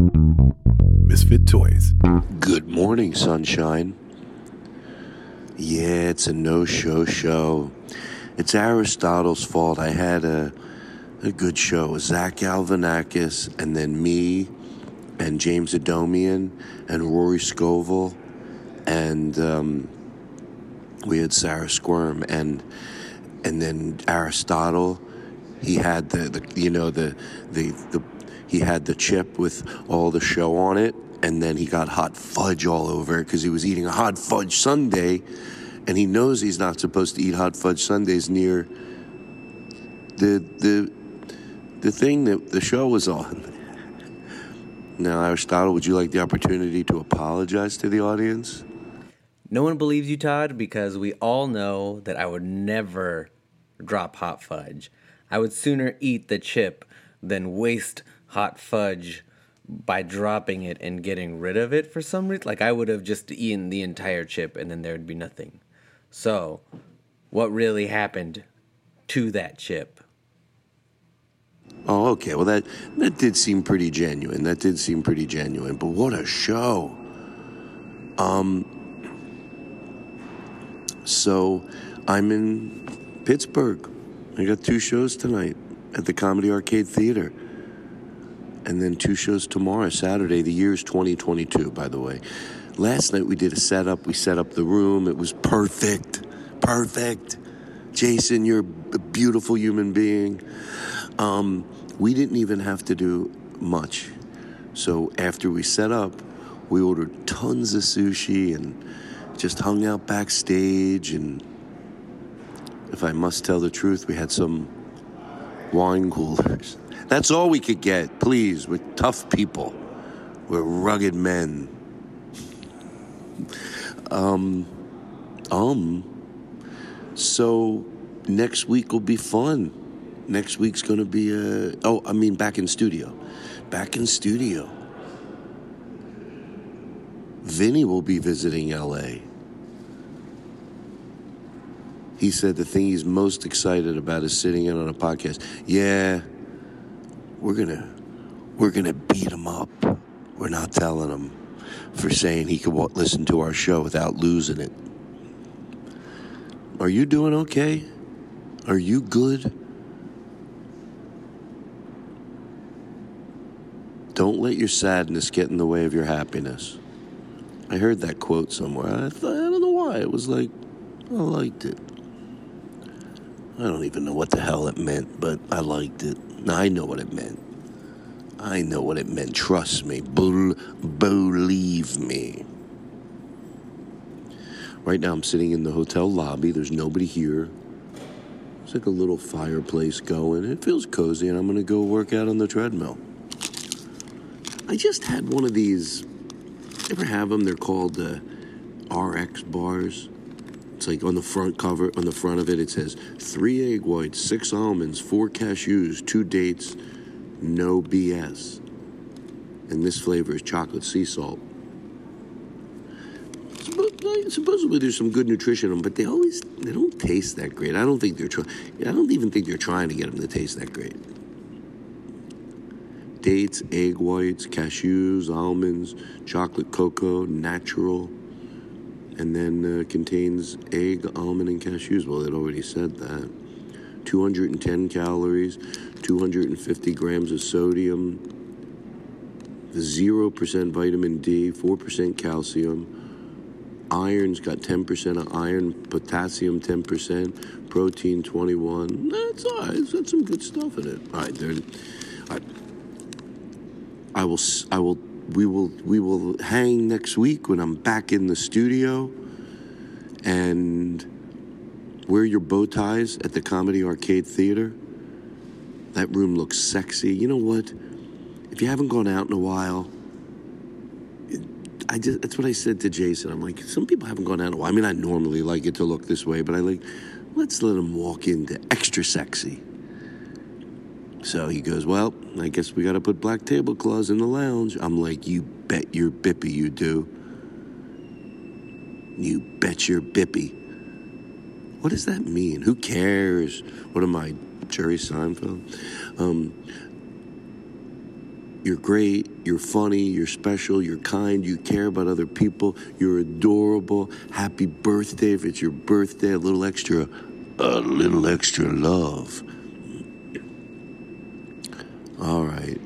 Misfit Toys. Good morning, sunshine. Yeah, it's a no-show show. It's Aristotle's fault. I had a a good show. Zach Galifianakis, and then me, and James Adomian, and Rory Scovel, and um, we had Sarah Squirm, and and then Aristotle. He had the, the you know the the the he had the chip with all the show on it, and then he got hot fudge all over because he was eating a hot fudge sundae, and he knows he's not supposed to eat hot fudge sundaes near the the the thing that the show was on. Now, Aristotle, would you like the opportunity to apologize to the audience? No one believes you, Todd, because we all know that I would never drop hot fudge. I would sooner eat the chip than waste hot fudge by dropping it and getting rid of it for some reason. Like I would have just eaten the entire chip and then there would be nothing. So, what really happened to that chip? Oh, okay. Well, that that did seem pretty genuine. That did seem pretty genuine. But what a show! Um. So, I'm in Pittsburgh. I got two shows tonight at the Comedy Arcade Theater, and then two shows tomorrow, Saturday. The year is 2022, by the way. Last night we did a setup. We set up the room. It was perfect, perfect. Jason, you're a beautiful human being. Um, we didn't even have to do much. So after we set up, we ordered tons of sushi and just hung out backstage. And if I must tell the truth, we had some wine coolers. That's all we could get, please. We're tough people, we're rugged men. Um, um, so next week will be fun. Next week's to be a. Oh, I mean, back in studio. Back in studio. Vinny will be visiting LA. He said the thing he's most excited about is sitting in on a podcast. Yeah, we're gonna we're gonna beat him up. We're not telling him for saying he could listen to our show without losing it. Are you doing okay? Are you good? Don't let your sadness get in the way of your happiness. I heard that quote somewhere. I, I don't know why. It was like, I liked it. I don't even know what the hell it meant, but I liked it. I know what it meant. I know what it meant. Trust me. Bel- believe me. Right now, I'm sitting in the hotel lobby. There's nobody here. It's like a little fireplace going. It feels cozy, and I'm going to go work out on the treadmill. I just had one of these. Ever have them? They're called uh, RX bars. It's like on the front cover, on the front of it, it says three egg whites, six almonds, four cashews, two dates, no BS. and this flavor is chocolate sea salt. Supposedly there's some good nutrition in them, but they always they don't taste that great. I don't think they're trying. I don't even think they're trying to get them to taste that great. Dates, egg whites, cashews, almonds, chocolate cocoa, natural, and then uh, contains egg, almond, and cashews. Well, it already said that. 210 calories, 250 grams of sodium, 0% vitamin D, 4% calcium. Iron's got 10% of iron, potassium 10%, protein 21. That's all right. It's got some good stuff in it. All right, there. I will. I will. We will. We will hang next week when I'm back in the studio, and wear your bow ties at the Comedy Arcade Theater. That room looks sexy. You know what? If you haven't gone out in a while, I just that's what I said to Jason. I'm like, some people haven't gone out in a while. I mean, I normally like it to look this way, but I like, let's let them walk into extra sexy. So he goes, Well, I guess we got to put black tablecloths in the lounge. I'm like, You bet your bippy you do. You bet your bippy. What does that mean? Who cares? What am I, Jerry Seinfeld? Um, you're great, you're funny, you're special, you're kind, you care about other people, you're adorable. Happy birthday if it's your birthday, a little extra, a little extra love. All right.